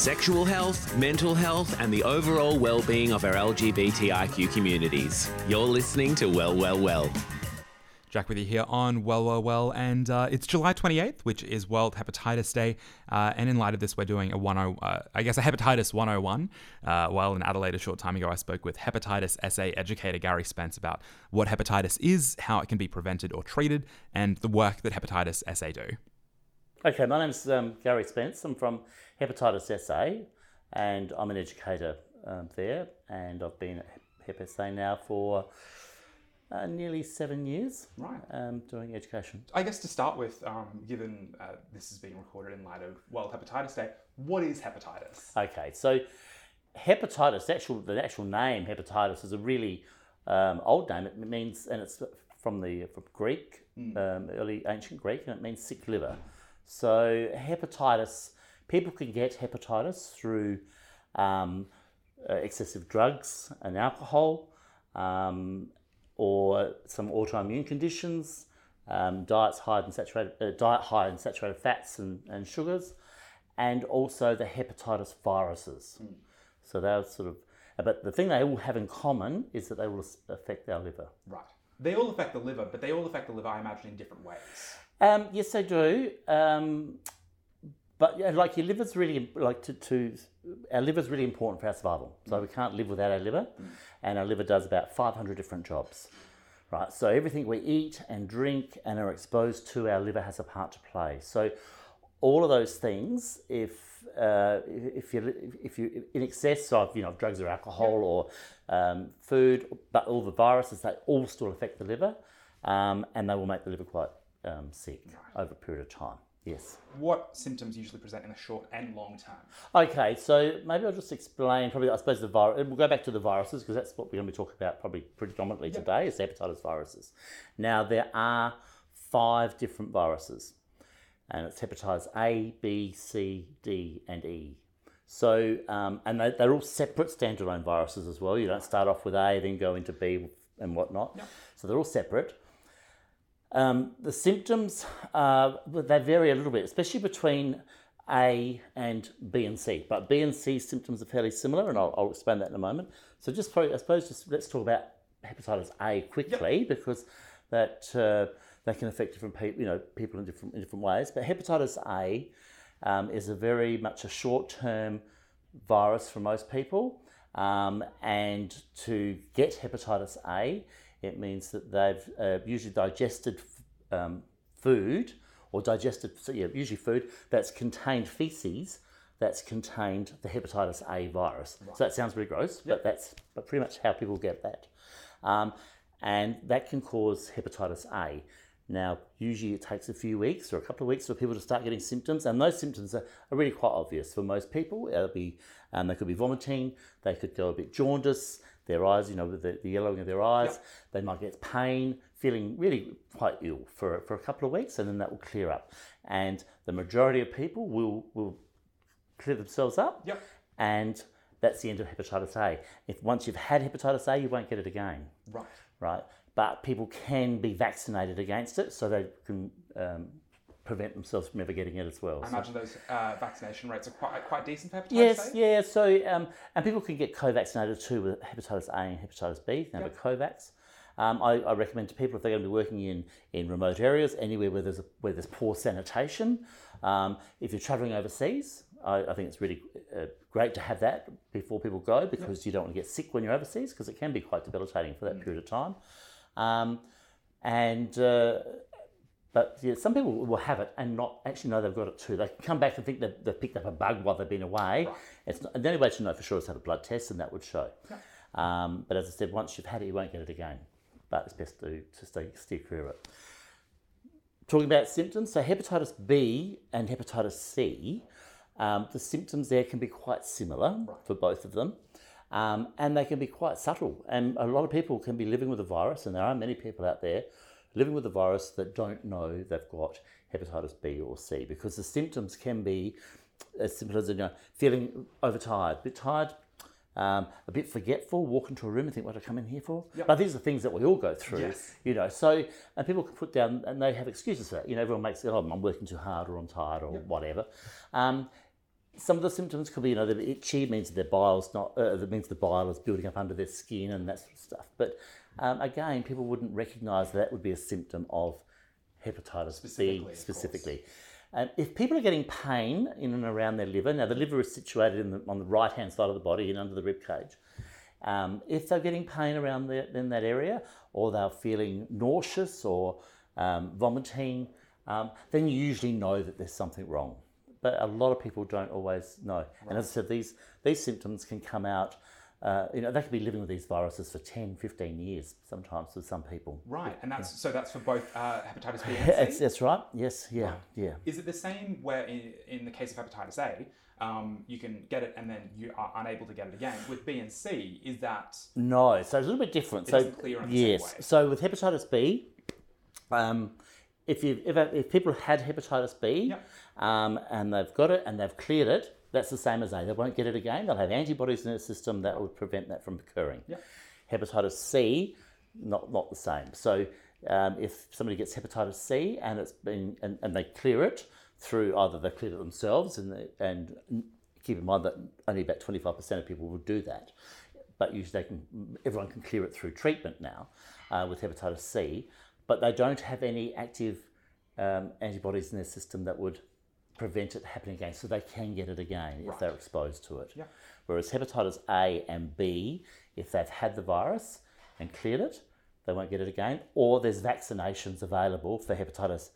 sexual health, mental health, and the overall well-being of our LGBTIQ communities. You're listening to Well, Well, Well. Jack with you here on Well, Well, Well, and uh, it's July 28th, which is World Hepatitis Day. Uh, and in light of this, we're doing a 10, uh, I guess a hepatitis 101. Uh, while in Adelaide a short time ago, I spoke with hepatitis SA educator Gary Spence about what hepatitis is, how it can be prevented or treated, and the work that Hepatitis SA do. Okay, my name's um, Gary Spence. I'm from Hepatitis SA, and I'm an educator um, there, and I've been at Hep SA now for uh, nearly seven years. Right. Um, doing education. I guess to start with, um, given uh, this is being recorded in light of World Hepatitis Day, what is hepatitis? Okay, so hepatitis, the actual, the actual name hepatitis is a really um, old name. It means, and it's from the from Greek, mm. early ancient Greek, and it means sick liver. So hepatitis people can get hepatitis through um, uh, excessive drugs and alcohol, um, or some autoimmune conditions, um, diets high in saturated uh, diet high in saturated fats and, and sugars, and also the hepatitis viruses. Mm. So they're sort of, but the thing they all have in common is that they will affect our liver. Right. They all affect the liver, but they all affect the liver, I imagine, in different ways. Um, yes, they do. Um, but yeah, like your liver's really like to, to our liver's really important for our survival. So we can't live without our liver, and our liver does about 500 different jobs. Right. So everything we eat and drink and are exposed to, our liver has a part to play. So all of those things, if uh, if you if you in excess of you know drugs or alcohol or um, food, but all the viruses they all still affect the liver, um, and they will make the liver quite um, sick right. over a period of time. Yes. What symptoms usually present in the short and long term? Okay, so maybe I'll just explain. Probably, I suppose the virus. We'll go back to the viruses because that's what we're going to be talking about probably predominantly yep. today is hepatitis viruses. Now there are five different viruses, and it's hepatitis A, B, C, D, and E. So, um, and they, are all separate standalone viruses as well. You don't start off with A, then go into B and whatnot. Yep. So they're all separate. Um, the symptoms, uh, they vary a little bit, especially between A and B and C. But B and C symptoms are fairly similar, and I'll, I'll explain that in a moment. So just probably, I suppose, just let's talk about hepatitis A quickly yep. because that uh, that can affect different people, you know, people in different in different ways. But hepatitis A um, is a very much a short-term virus for most people, um, and to get hepatitis A, it means that they've uh, usually digested um, food or digested, so yeah, usually food that's contained feces that's contained the hepatitis A virus. Right. So that sounds really gross, yep. but that's but pretty much how people get that. Um, and that can cause hepatitis A. Now, usually it takes a few weeks or a couple of weeks for people to start getting symptoms, and those symptoms are, are really quite obvious for most people. It'll be, um, they could be vomiting, they could go a bit jaundice, their eyes, you know, the, the yellowing of their eyes. Yep. They might get pain, feeling really quite ill for, for a couple of weeks, and then that will clear up. And the majority of people will, will clear themselves up. Yep. And that's the end of hepatitis A. If once you've had hepatitis A, you won't get it again. Right. Right. But people can be vaccinated against it, so they can um, prevent themselves from ever getting it as well. I so. imagine those uh, vaccination rates are quite quite decent for hepatitis yes, A. Yes, yeah. So um, and people can get co-vaccinated too with hepatitis A and hepatitis B. Now yep. COVAX. Um, I, I, recommend to people if they're going to be working in, in remote areas, anywhere where there's a, where there's poor sanitation. Um, if you're travelling overseas, I, I, think it's really uh, great to have that before people go because yep. you don't want to get sick when you're overseas because it can be quite debilitating for that mm. period of time. Um, and uh, but yeah, some people will have it and not actually know they've got it too. They come back and think they've, they've picked up a bug while they've been away. Right. It's not, the only way to know for sure is to have a blood test, and that would show. Yeah. Um, but as I said, once you've had it, you won't get it again. But it's best to, to stay, steer clear of it. Talking about symptoms, so hepatitis B and hepatitis C Um, the symptoms there can be quite similar for both of them. Um, and they can be quite subtle. And a lot of people can be living with a virus, and there are many people out there living with a virus that don't know they've got hepatitis B or C because the symptoms can be as simple as you know, feeling overtired, a bit tired, um, a bit forgetful, walk into a room and think, what did I come in here for? But these are things that we all go through, Yes. you know. So, and people can put down, and they have excuses for that. You know, everyone makes, it oh, I'm working too hard or I'm tired or whatever. Um, some of the symptoms could be, you know, they're itchy, means their bile's not, uh, that means the bile is building up under their skin and that sort of stuff. But um, again, people wouldn't recognise that would be a symptom of hepatitis Specifically, B specifically. And if people are getting pain in and around their liver, now the liver is situated in the, on the right hand side of the body and under the rib cage. Um, if they're getting pain around the, in that area, or they're feeling nauseous or um, vomiting, um, then you usually know that there's something wrong. But a lot of people don't always know. And as I said, these, these symptoms can come out, uh, you know, they could be living with these viruses for 10, 15 years sometimes with some people. Right, and that's so that's for both uh, hepatitis B and C. that's right. Yes, yeah, yeah. Is it the same where in, in the case of hepatitis A, um, you can get it and then you are unable to get it again? With B and C, is that No, so it's a little bit different. It so clear in the same yes, way. so with hepatitis B, um, if you if, if people had hepatitis B Yep. um, and they've got it and they've cleared it, that's the same as A. They won't get it again. They'll have antibodies in their system that would prevent that from occurring. Yep. Hepatitis C, not not the same. So um, if somebody gets hepatitis C and it's been and, and they clear it through either they clear it themselves and they, and keep in mind that only about twenty five percent of people will do that, but usually they can everyone can clear it through treatment now uh, with hepatitis C, but they don't have any active um, antibodies in their system that would prevent it happening again, so they can get it again if they're exposed to it. Yeah. Whereas hepatitis A and B, if they've had the virus and cleared it, they won't get it again. Or there's vaccinations available for hepatitis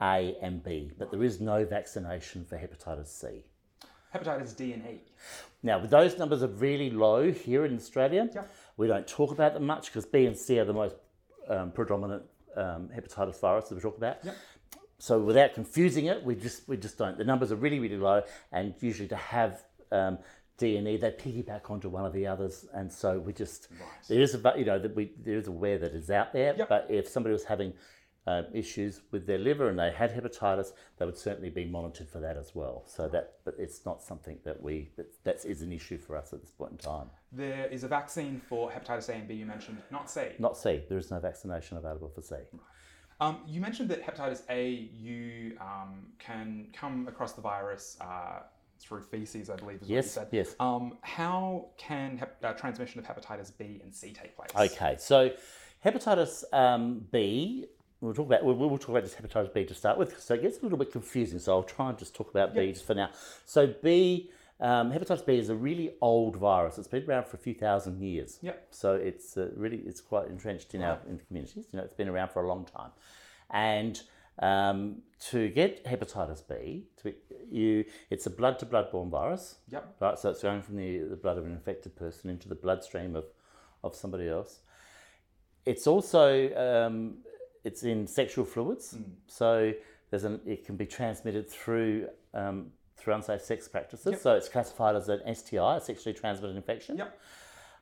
A and B, but there is no vaccination for hepatitis C. hepatitis D and E? Now, those numbers are really low here in Australia. Yeah. We don't talk about them much because B and C are the most um, predominant um, hepatitis viruses that we talk about. Yep. So without confusing it, we just we just don't. The numbers are really really low, and usually to have um, D and E, they piggyback onto one of the others, and so we just there is a you know that we there is aware that it's out there. Yep. But if somebody was having uh, issues with their liver and they had hepatitis, they would certainly be monitored for that as well. So that, but it's not something that we that, that is an issue for us at this point in time. There is a vaccine for hepatitis A and B. You mentioned not C. Not C. There is no vaccination available for C. Um, you mentioned that hepatitis A, you um, can come across the virus uh, through feces, I believe, is what you said. yes. Um, how can hep- uh, transmission of hepatitis B and C take place? Okay, so hepatitis um, B. We'll talk about we'll, we'll talk about just hepatitis B to start with, so it gets a little bit confusing. So I'll try and just talk about B just for now. So B, um, hepatitis B is a really old virus. It's been around for a few thousand years. Yep. So it's uh, really it's quite entrenched in our in communities. You know, it's been around for a long time, and um, to get hepatitis B, to you it's a blood to blood borne virus. Yep. Right, so it's going from the, the blood of an infected person into the bloodstream of, of somebody else. It's also um, it's in sexual fluids, so there's an it can be transmitted through um, through unsafe sex practices. So it's classified as an STI, a sexually transmitted infection. Yep.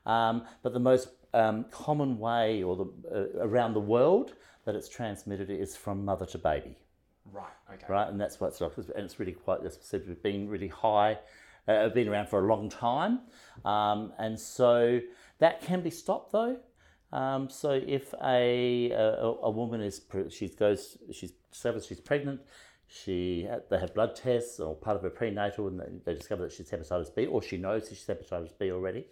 Um, but the most um, common way, or the uh, around the world, that it's transmitted is from mother to baby Right. Okay. right? And that's what's like, and it's really quite, as I said, been really high, uh, been around for a long time, um, and so that can be stopped though. Um, so if a, a a woman is she goes she's discovers she's pregnant, she they have blood tests or part of her prenatal, and they, discover that she's hepatitis B, or she knows that she's hepatitis B already.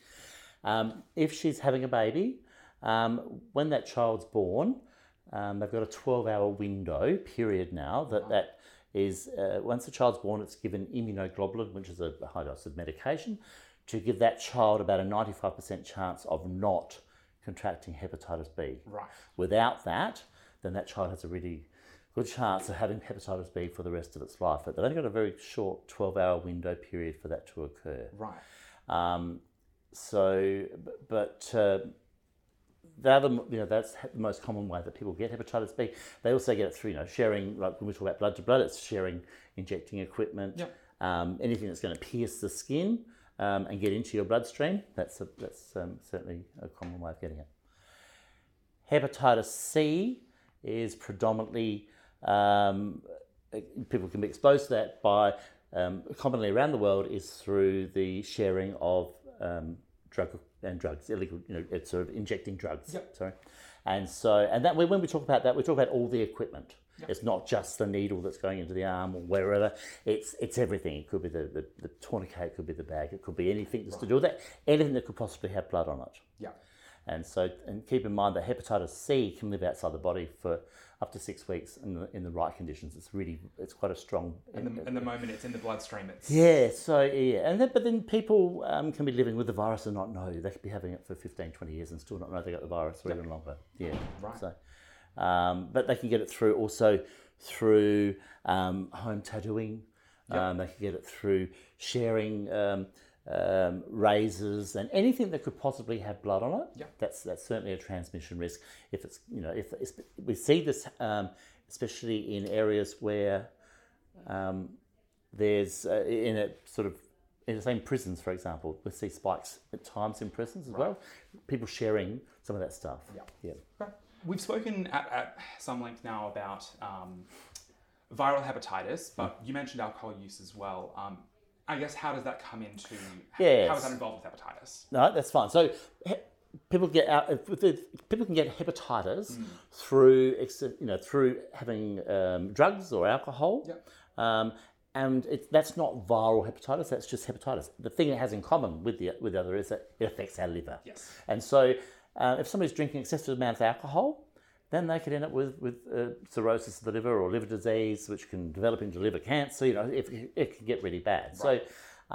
Um, if she's having a baby, um, when that child's born, um, they've got a 12 hour window period now that that is, uh, once the child's born, it's given immunoglobulin, which is a high dose of medication, to give that child about a 95% chance of not contracting hepatitis B. Right. Without that, then that child has a really good chance of having hepatitis B for the rest of its life. But they've only got a very short 12 hour window period for that to occur. Right. Um, so, but uh, the other, you know, that's the most common way that people get hepatitis B. They also get it through, you know, sharing, like when we talk about blood to blood, it's sharing injecting equipment. Yep. Um, anything that's going to pierce the skin um, and get into your bloodstream, that's, a, that's um, certainly a common way of getting it. Hepatitis C is predominantly, um, people can be exposed to that by, um, commonly around the world, is through the sharing of um, drug and drugs, illegal, you know, it's sort of injecting drugs. Yep. Sorry. And so, and that when we talk about that, we talk about all the equipment. It's not just the needle that's going into the arm or wherever. It's it's everything. It could be the, the, the tourniquet, it could be the bag, it could be anything that's to do with that. Anything that could possibly have blood on it. Yeah. And so, and keep in mind that hepatitis C can live outside the body for up to six weeks in the, in the right conditions. It's really, it's quite a strong. And the, and the moment it's in the bloodstream, it's Yeah, so yeah, and then, but then people um, can be living with the virus and not know. They could be having it for 15, 20 years and still not know they got the virus or even longer. Yeah, Right. So, um, but they can get it through also through um, home tattooing. Um, they can get it through sharing um, um, razors and anything that could possibly have blood on it. Yeah. That's that's certainly a transmission risk. If it's you know if it's, we see this um, especially in areas where um, there's uh, in a sort of in the same prisons, for example, we see spikes at times in prisons as well. People sharing some of that stuff. Yeah. Yeah. We've spoken at, at some length now about um, viral hepatitis, but you mentioned alcohol use as well. I guess how does that come into? How Yes. is that involved with hepatitis? No, that's fine. So he- people get out. if- if the- People can get hepatitis through you know through having um, drugs or alcohol. Yep. Um, and it, that's not viral hepatitis. That's just hepatitis. The thing it has in common with the with the other is that it affects our liver. Yes. And so, uh, if somebody's drinking excessive amounts of alcohol, then they could end up with with uh, cirrhosis of the liver or liver disease, which can develop into liver cancer. You know, if, it can get really bad. So,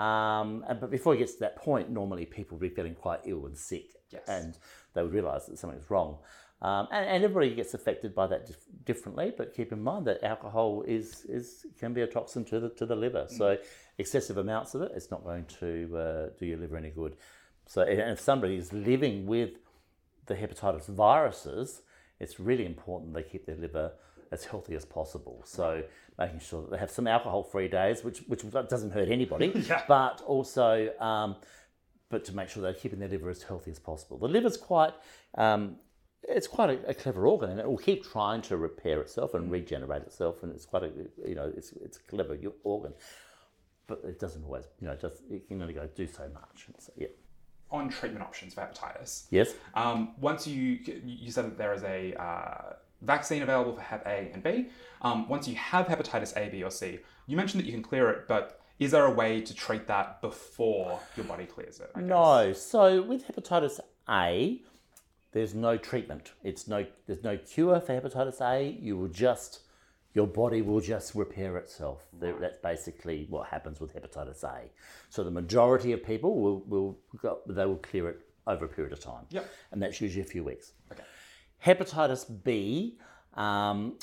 um, and, but before it gets to that point, normally people would be feeling quite ill and sick, Yes. and they would realise that something's wrong. Um, and, and everybody gets affected by that dif- differently, but keep in mind that alcohol is, is can be a toxin to the to the liver. So excessive amounts of it, it's not going to uh, do your liver any good. So and if somebody is living with the hepatitis viruses, it's really important they keep their liver as healthy as possible. So making sure that they have some alcohol-free days, which which doesn't hurt anybody, Yeah. but also um, but to make sure they're keeping their liver as healthy as possible. The liver's quite um, it's quite a, a clever organ, and it will keep trying to repair itself and regenerate itself, and it's quite a you know it's it's a clever organ, but it doesn't always you know just it can only go do so much. So, yeah. On treatment options for hepatitis. Yes. Um, once you you said that there is a uh, vaccine available for Hep A and B. Um, once you have hepatitis A, B, or C, you mentioned that you can clear it, but is there a way to treat that before your body clears it? No. So with hepatitis A, there's no treatment. It's no there's no cure for hepatitis A. You will just your body will just repair itself. Th- That's basically what happens with hepatitis A. So the majority of people will will go, they will clear it over a period of time. Yep. And that's usually a few weeks. Okay. Hepatitis B, um,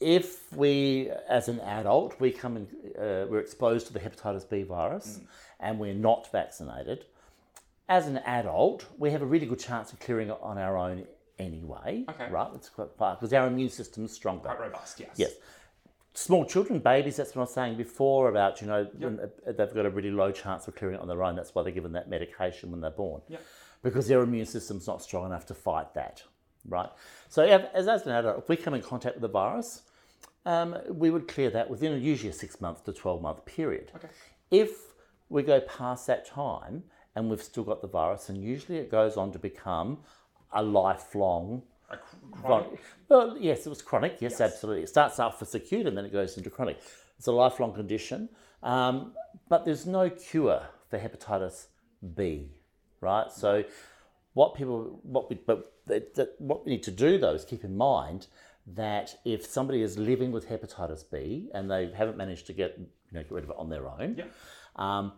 if we, as an adult, we come in, uh, we're exposed to the hepatitis B virus and we're not vaccinated, as an adult, we have a really good chance of clearing it on our own anyway. Okay. Right? It's quite because our immune system is stronger. Quite robust, yes. Yes. Small children, babies, that's what I was saying before about, you know, when they've got a really low chance of clearing it on their own. That's why they're given that medication when they're born. Yep. Because their immune system's not strong enough to fight that, right? So, if, as, as an adult, if we come in contact with the virus, um, we would clear that within usually a six month to 12 month period. Okay. If we go past that time and we've still got the virus, and usually it goes on to become a lifelong A chronic-. Well, yes, it was chronic. Yes, absolutely. It starts off as acute and then it goes into chronic. It's a lifelong condition, um, but there's no cure for hepatitis B, right? So, what people, what we, but that, that, what we need to do though is keep in mind that if somebody is living with hepatitis B and they haven't managed to get, you know, get rid of it on their own, Yeah. um,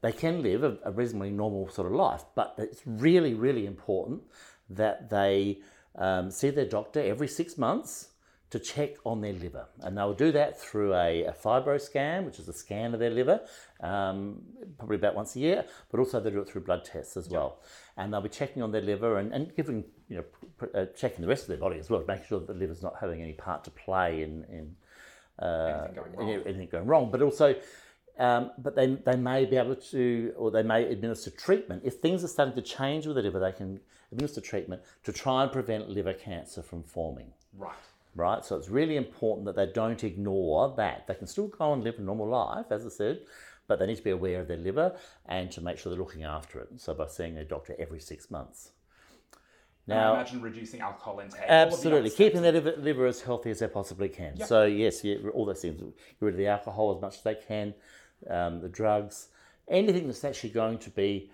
they can live a, a reasonably normal sort of life. But it's really, really important that they um, see their doctor every six months to check on their liver. And they'll do that through a, a fibroscan, which is a scan of their liver, um, probably about once a year, but also they do it through blood tests as well. And they'll be checking on their liver and, and giving, you know, pr- uh, checking the rest of their body as well, making sure that the liver's not having any part to play in, in uh, Anything going anything going wrong. But also, Um, but they, they may be able to, or they may administer treatment. If things are starting to change with the liver, they can administer treatment to try and prevent liver cancer from forming. Right. Right, so it's really important that they don't ignore that. They can still go and live a normal life, as I said, but they need to be aware of their liver and to make sure they're looking after it. So by seeing a doctor every six months. Now, I imagine reducing alcohol intake. of the absolutely, keeping their liver, liver as healthy as they possibly can. Yep. So yes, yeah, all those things. Get rid of the alcohol as much as they can, um, the drugs, anything that's actually going to be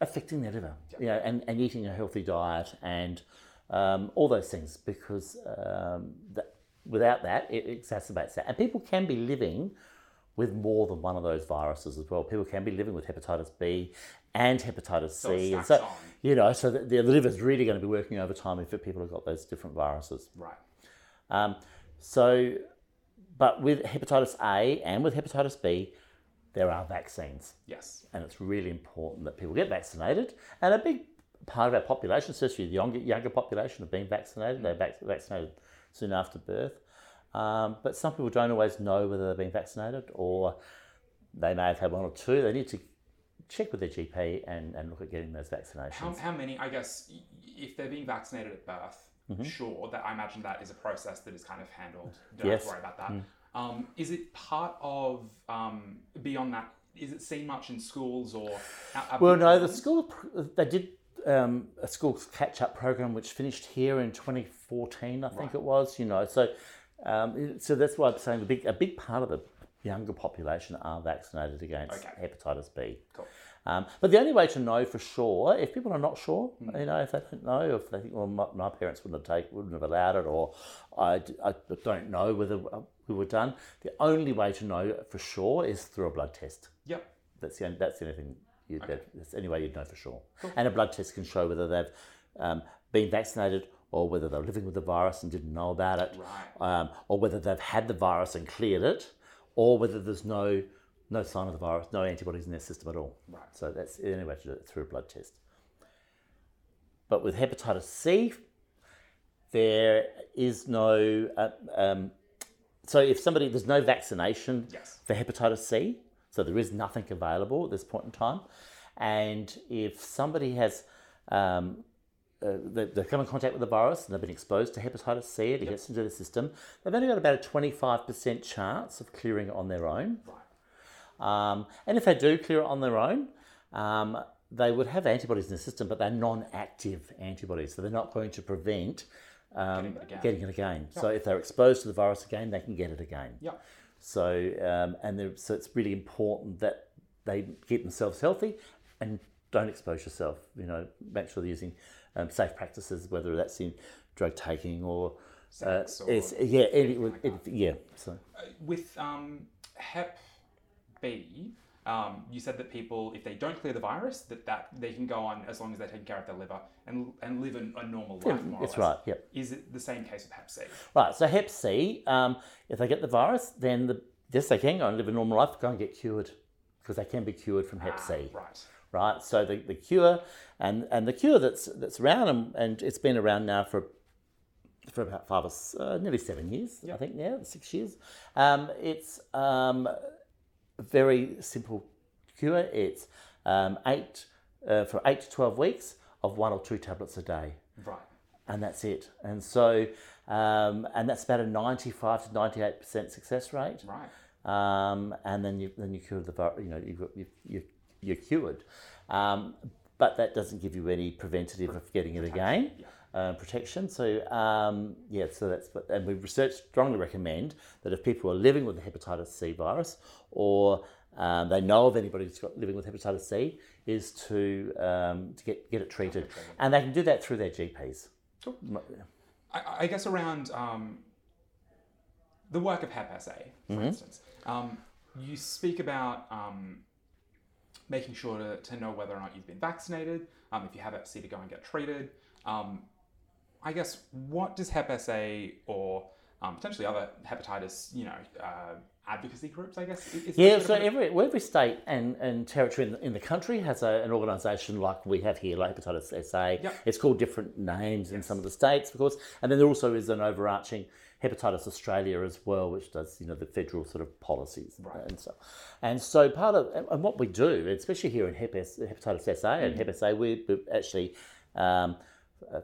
affecting their liver. You know, and, and eating a healthy diet and um, all those things because um, that, without that, it exacerbates that. And people can be living with more than one of those viruses as well. People can be living with hepatitis B and hepatitis it C, and so on. you know, so the, the is really going to be working overtime if people have got those different viruses. Right. Um, so, but with hepatitis A and with hepatitis B, there are vaccines, Yes. and it's really important that people get vaccinated. And a big part of our population, especially the younger, younger population, have been vaccinated. They're vac- vaccinated soon after birth. Um, but some people don't always know whether they've been vaccinated or they may have had one or two. They need to check with their GP and, and look at getting those vaccinations. How, how many, I guess, if they're being vaccinated at birth, sure, that I imagine that is a process that is kind of handled. Don't have to worry about that. Um, is it part of, um, beyond that, is it seen much in schools or? Well, no, the school they did um, a school catch-up program which finished here in 2014, I think it was. You know, so um, so that's why I'm saying the big a big part of the younger population are vaccinated against Okay. hepatitis B. Cool. Um, but the only way to know for sure, if people are not sure, Hmm. you know, if they don't know, if they think, well, my, my parents wouldn't have take, wouldn't have allowed it, or I don't know whether uh, we were done. The only way to know for sure is through a blood test. Yep. That's the only, that's the only thing. You, that, that's the only way you'd know for sure. And a blood test can show whether they've um, been vaccinated or whether they're living with the virus and didn't know about it, Right. um, or whether they've had the virus and cleared it, or whether there's no no sign of the virus, no antibodies in their system at all. Right. So that's the only way to do it through a blood test. But with hepatitis C, there is no. Uh, um, so if somebody there's no vaccination Yes. for hepatitis C, so there is nothing available at this point in time, and if somebody has um, uh, they, they come in contact with the virus and they've been exposed to hepatitis C, it gets into the system, they've only got about a 25% chance of clearing it on their own. Right. Um, and if they do clear it on their own, um, they would have antibodies in the system, but they're non-active antibodies, so they're not going to prevent um, Getting it again. getting it again. So if they're exposed to the virus again, they can get it again. Yep. So um, and so it's really important that they keep themselves healthy and don't expose yourself. You know, make sure they're using um, safe practices, whether that's in drug taking or. Uh, yeah, like that. it- yeah. So With um, Hep B, um, you said that people, if they don't clear the virus, that, that they can go on as long as they're taking care of their liver and and live a, a normal life. more or that's right. Yep. Is it the same case with Hep C? Right, so Hep C, um, if they get the virus, then the, yes, they can go and live a normal life, go and get cured because they can be cured from Hep C. Ah, Right. Right, so the, the cure and, and the cure that's that's around and, and it's been around now for for about five or uh, nearly seven years, I think now six years. Um, it's um, very simple cure. It's um, eight uh, for eight to twelve weeks of one or two tablets a day Right. and that's it. And so, um, and that's about a ninety-five to ninety-eight percent success rate. Right. Um, and then you then you cure the. You know, you've got, you you you're cured. Um, but that doesn't give you any preventative of getting it again. Uh, protection. So um, yeah, so that's and we research strongly recommend that if people are living with the hepatitis C virus or um, they know of anybody who's got living with hepatitis C, is to um, to get get it treated, and they can do that through their GPs. Cool. I, I guess around um, the work of Hep SA, for Mm-hmm. instance, um, you speak about um, making sure to, to know whether or not you've been vaccinated, um, if you have Hep C to go and get treated. Um, I guess what does Hep SA or um, potentially other hepatitis, you know, uh, advocacy groups, I guess? Yeah, so way to put it? every every state and, and territory in the, in the country has a, an organisation like we have here, like Hepatitis SA. Yep. It's called different names in some of the states, of course, and then there also is an overarching Hepatitis Australia as well, which does you know the federal sort of policies and so. And so part of and what we do, especially here in Hep S, Hepatitis SA and Hep SA, we we actually. Um,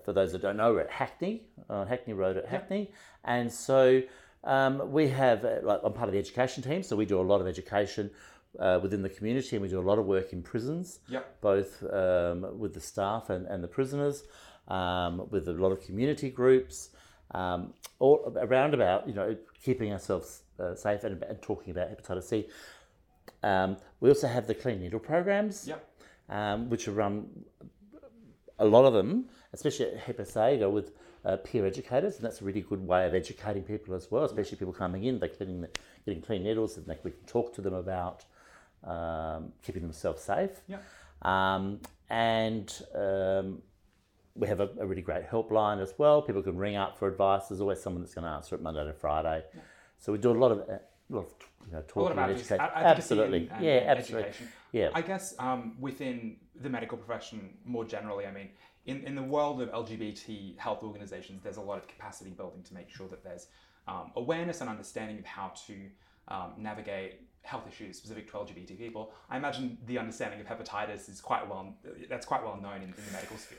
for those that don't know, we're at Hackney, on Hackney Road at Hackney, and so um, we have. uh, Like, I'm part of the education team, so we do a lot of education uh, within the community, and we do a lot of work in prisons, Yep. both um, with the staff and, and the prisoners, um, with a lot of community groups, um, all around about you know keeping ourselves uh, safe and, and talking about hepatitis C. Um, we also have the clean needle programs Yep. um, which are run a lot of them, especially at Hep SA, go with uh, peer educators, and that's a really good way of educating people as well, especially people coming in, they're cleaning, the, getting clean needles, and they, we can talk to them about um, keeping themselves safe. Yep. Um, and um, we have a, a really great helpline as well. People can ring up for advice. There's always someone that's going to answer it Monday to Friday. Yeah. So we do a lot of, uh, a lot of you know, talking and education. Absolutely. and- yeah, and absolutely. education. Yeah. I guess um, within the medical profession more generally, I mean, in, in the world of LGBT health organizations, there's a lot of capacity building to make sure that there's um, awareness and understanding of how to um, navigate health issues specific to LGBT people. I imagine the understanding of hepatitis is quite well, that's quite well known in, in the medical sphere.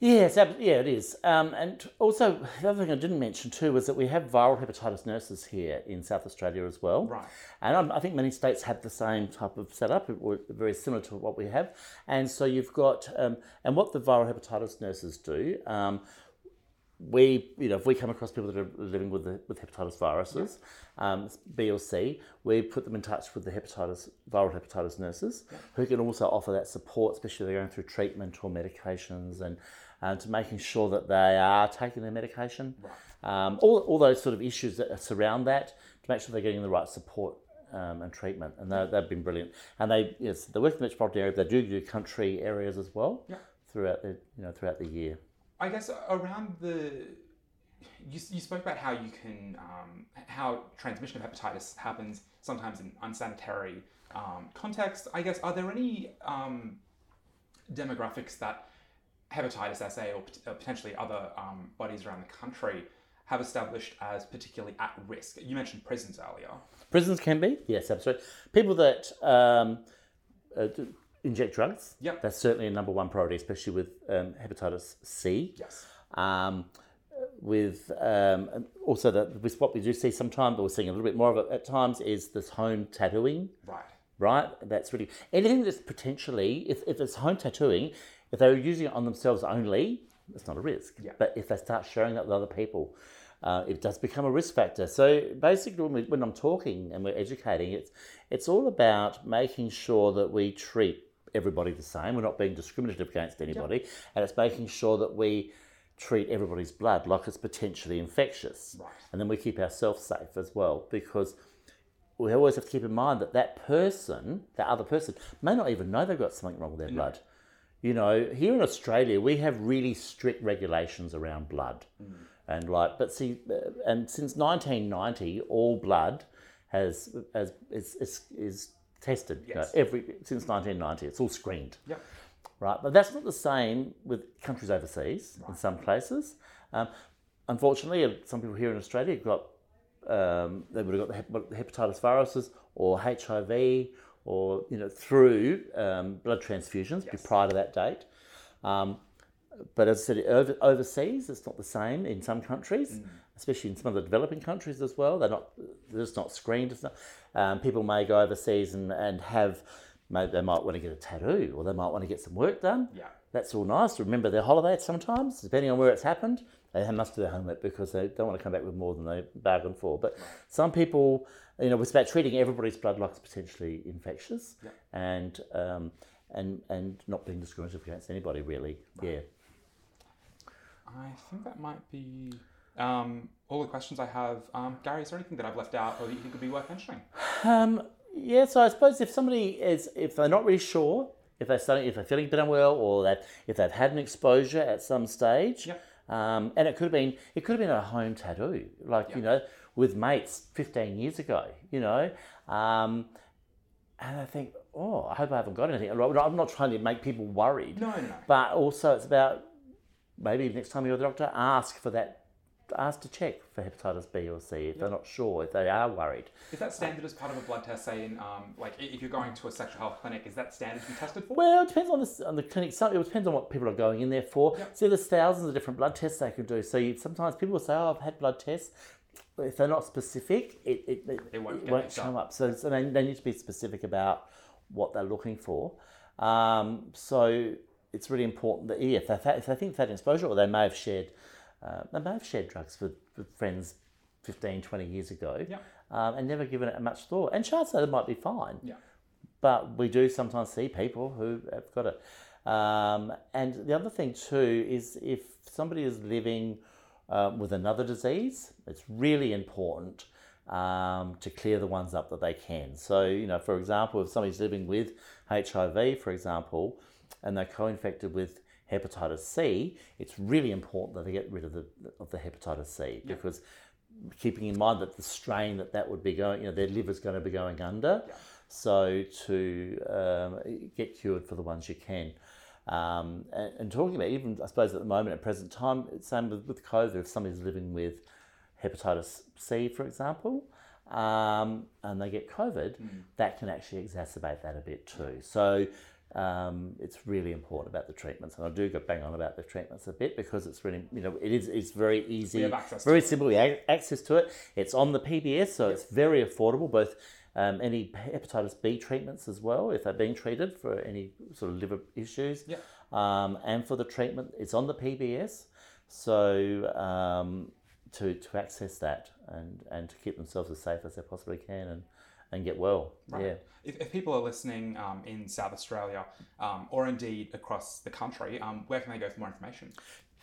Yes, ab- yeah, it is. Um, and also, the other thing I didn't mention too was that we have viral hepatitis nurses here in South Australia as well. Right. And I'm- I think many states have the same type of setup, very similar to what we have. And so you've got, um, and what the viral hepatitis nurses do, um, we, you know, if we come across people that are living with the, with hepatitis viruses, um, B or C, we put them in touch with the hepatitis viral hepatitis nurses, who can also offer that support, especially if they're going through treatment or medications, and um, to making sure that they are taking their medication. Um, all, all those sort of issues that surround that to make sure they're getting the right support um, and treatment, and they, they've been brilliant. And they, yes, they work in the metropolitan area. They do do country areas as well Yeah. throughout the, you know, throughout the year. I guess around the you, you spoke about how you can um, how transmission of hepatitis happens sometimes in unsanitary um, context. I guess are there any um, demographics that hepatitis SA or pot- uh, potentially other um, bodies around the country have established as particularly at risk? You mentioned prisons earlier. Prisons can be, yes, absolutely. People that um, uh, inject drugs, Yep. that's certainly a number one priority, especially with um, hepatitis C. Yes. Um, with um, also that with what we do see sometimes, but we're seeing a little bit more of it at times, is this home tattooing. Right. right? That's really anything that's potentially, if, if it's home tattooing, if they're using it on themselves only, it's not a risk. Yeah. But if they start sharing that with other people, uh, it does become a risk factor. So basically, when, we, when I'm talking and we're educating, it's it's all about making sure that we treat everybody the same. We're not being discriminative against anybody, and it's making sure that we treat everybody's blood like it's potentially infectious, Right. and then we keep ourselves safe as well because we always have to keep in mind that that person, that other person, may not even know they've got something wrong with their blood. You know, here in Australia, we have really strict regulations around blood, and like, but see, uh, and since 1990, all blood has has is is, is tested. you know, Yes. every since 1990, it's all screened Yep. right? But that's not the same with countries overseas in some places. Um, unfortunately, uh, some people here in Australia got um, they would have got the hep- hepatitis viruses or HIV or you know through um, blood transfusions Yes. prior to that date. Um, but as I said, over, overseas, it's not the same in some countries, especially in some of the developing countries as well. They're not, they're just not screened. Not, um, people may go overseas and, and have, maybe they might want to get a tattoo or they might want to get some work done. Yeah. That's all nice remember their holiday sometimes, depending on where it's happened. They must do their homework because they don't want to come back with more than they bargained for. But some people, you know, it's about treating everybody's blood like it's potentially infectious and, um, and, and not being discriminative against anybody, really. Yeah. I think that might be um, all the questions I have. Um, Gary, is there anything that I've left out or that you think would be worth mentioning? Um, yeah, so I suppose if somebody is, if they're not really sure, if they're starting, if they're feeling a bit unwell, or that if they've had an exposure at some stage, Yep. um, and it could have been, it could have been a home tattoo, like you know, with mates fifteen years ago, you know, um, and I think, oh, I hope I haven't got anything. I'm not trying to make people worried, No, no, but also it's about maybe next time you're the doctor, ask for that ask to check for hepatitis B or C if they're not sure, if they are worried. Is that standard as part of a blood test? Say, in um, like if you're going to a sexual health clinic, is that standard to be tested for? Well, it depends on the, on the clinic. Some, it depends on what people are going in there for. See, there's thousands of different blood tests they can do. So you, sometimes people will say, "Oh, I've had blood tests." But if they're not specific, it, it, it, It won't it won't come up. up. So, so they, they need to be specific about what they're looking for. Um, so it's really important that yeah, if they, if they think they've had exposure or they may have shared, uh, they may have shared drugs with, with friends 15, 20 years ago Yeah. um, and never given it much thought. And chances are they might be fine Yeah. but we do sometimes see people who have got it. Um, and the other thing too is if somebody is living um, with another disease, it's really important um, to clear the ones up that they can. So, you know, for example, if somebody's living with HIV, for example, and they're co-infected with hepatitis C, it's really important that they get rid of the of the hepatitis C because keeping in mind that the strain that that would be going, you know, their liver's going to be going under. So to um, get cured for the ones you can. Um, and, and talking about even, I suppose at the moment, at present time, it's same with, with COVID. If somebody's living with hepatitis C, for example, um, and they get COVID, that can actually exacerbate that a bit too. So um, it's really important about the treatments, and I do go bang on about the treatments a bit because it's really, you know, it is it's very easy, have access to very simple. We have access to it. It's on the PBS, so it's very affordable. Both um, any hepatitis B treatments as well, if they're being treated for any sort of liver issues, Yeah. um, and for the treatment, it's on the PBS. So um, to to access that and and to keep themselves as safe as they possibly can and and get well. Yeah. If, if people are listening um, in South Australia um, or indeed across the country, um, where can they go for more information?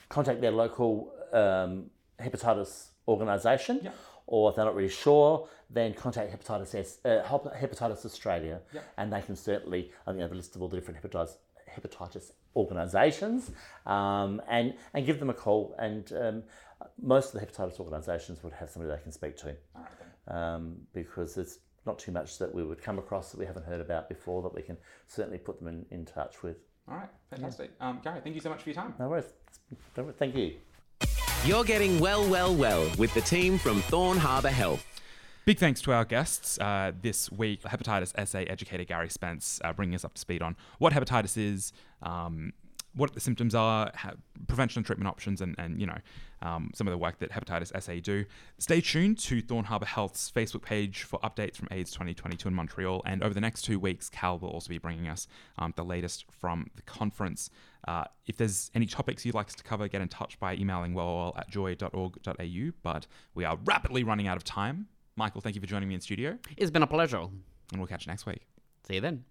contact their local um, hepatitis organisation, Yeah. Or if they're not really sure, then contact Hepatitis S, uh, Hepatitis Australia, Yeah. and they can certainly I think they have a list of all the different hepatitis hepatitis organisations, um, and and give them a call. And um, most of the hepatitis organisations would have somebody they can speak to, All right, then. um, because there's not too much that we would come across that we haven't heard about before that we can certainly put them in, in touch with. All right, fantastic. Um, Gary, thank you so much for your time. No worries. Thank you. You're getting well, well, well with the team from Thorn Harbour Health. Big thanks to our guests uh, this week, hepatitis SA educator Gary Spence, uh, bringing us up to speed on what hepatitis is, um, what the symptoms are, ha- prevention and treatment options, and, and you know um, some of the work that hepatitis SA do. Stay tuned to Thorn Harbour Health's Facebook page for updates from AIDS 2022 in Montreal, and over the next two weeks, Cal will also be bringing us um, the latest from the conference. Uh, if there's any topics you'd like us to cover, get in touch by emailing wellwell at joy.org.au. But we are rapidly running out of time. Michael, thank you for joining me in studio, It's been a pleasure. and we'll catch you next week. See you then.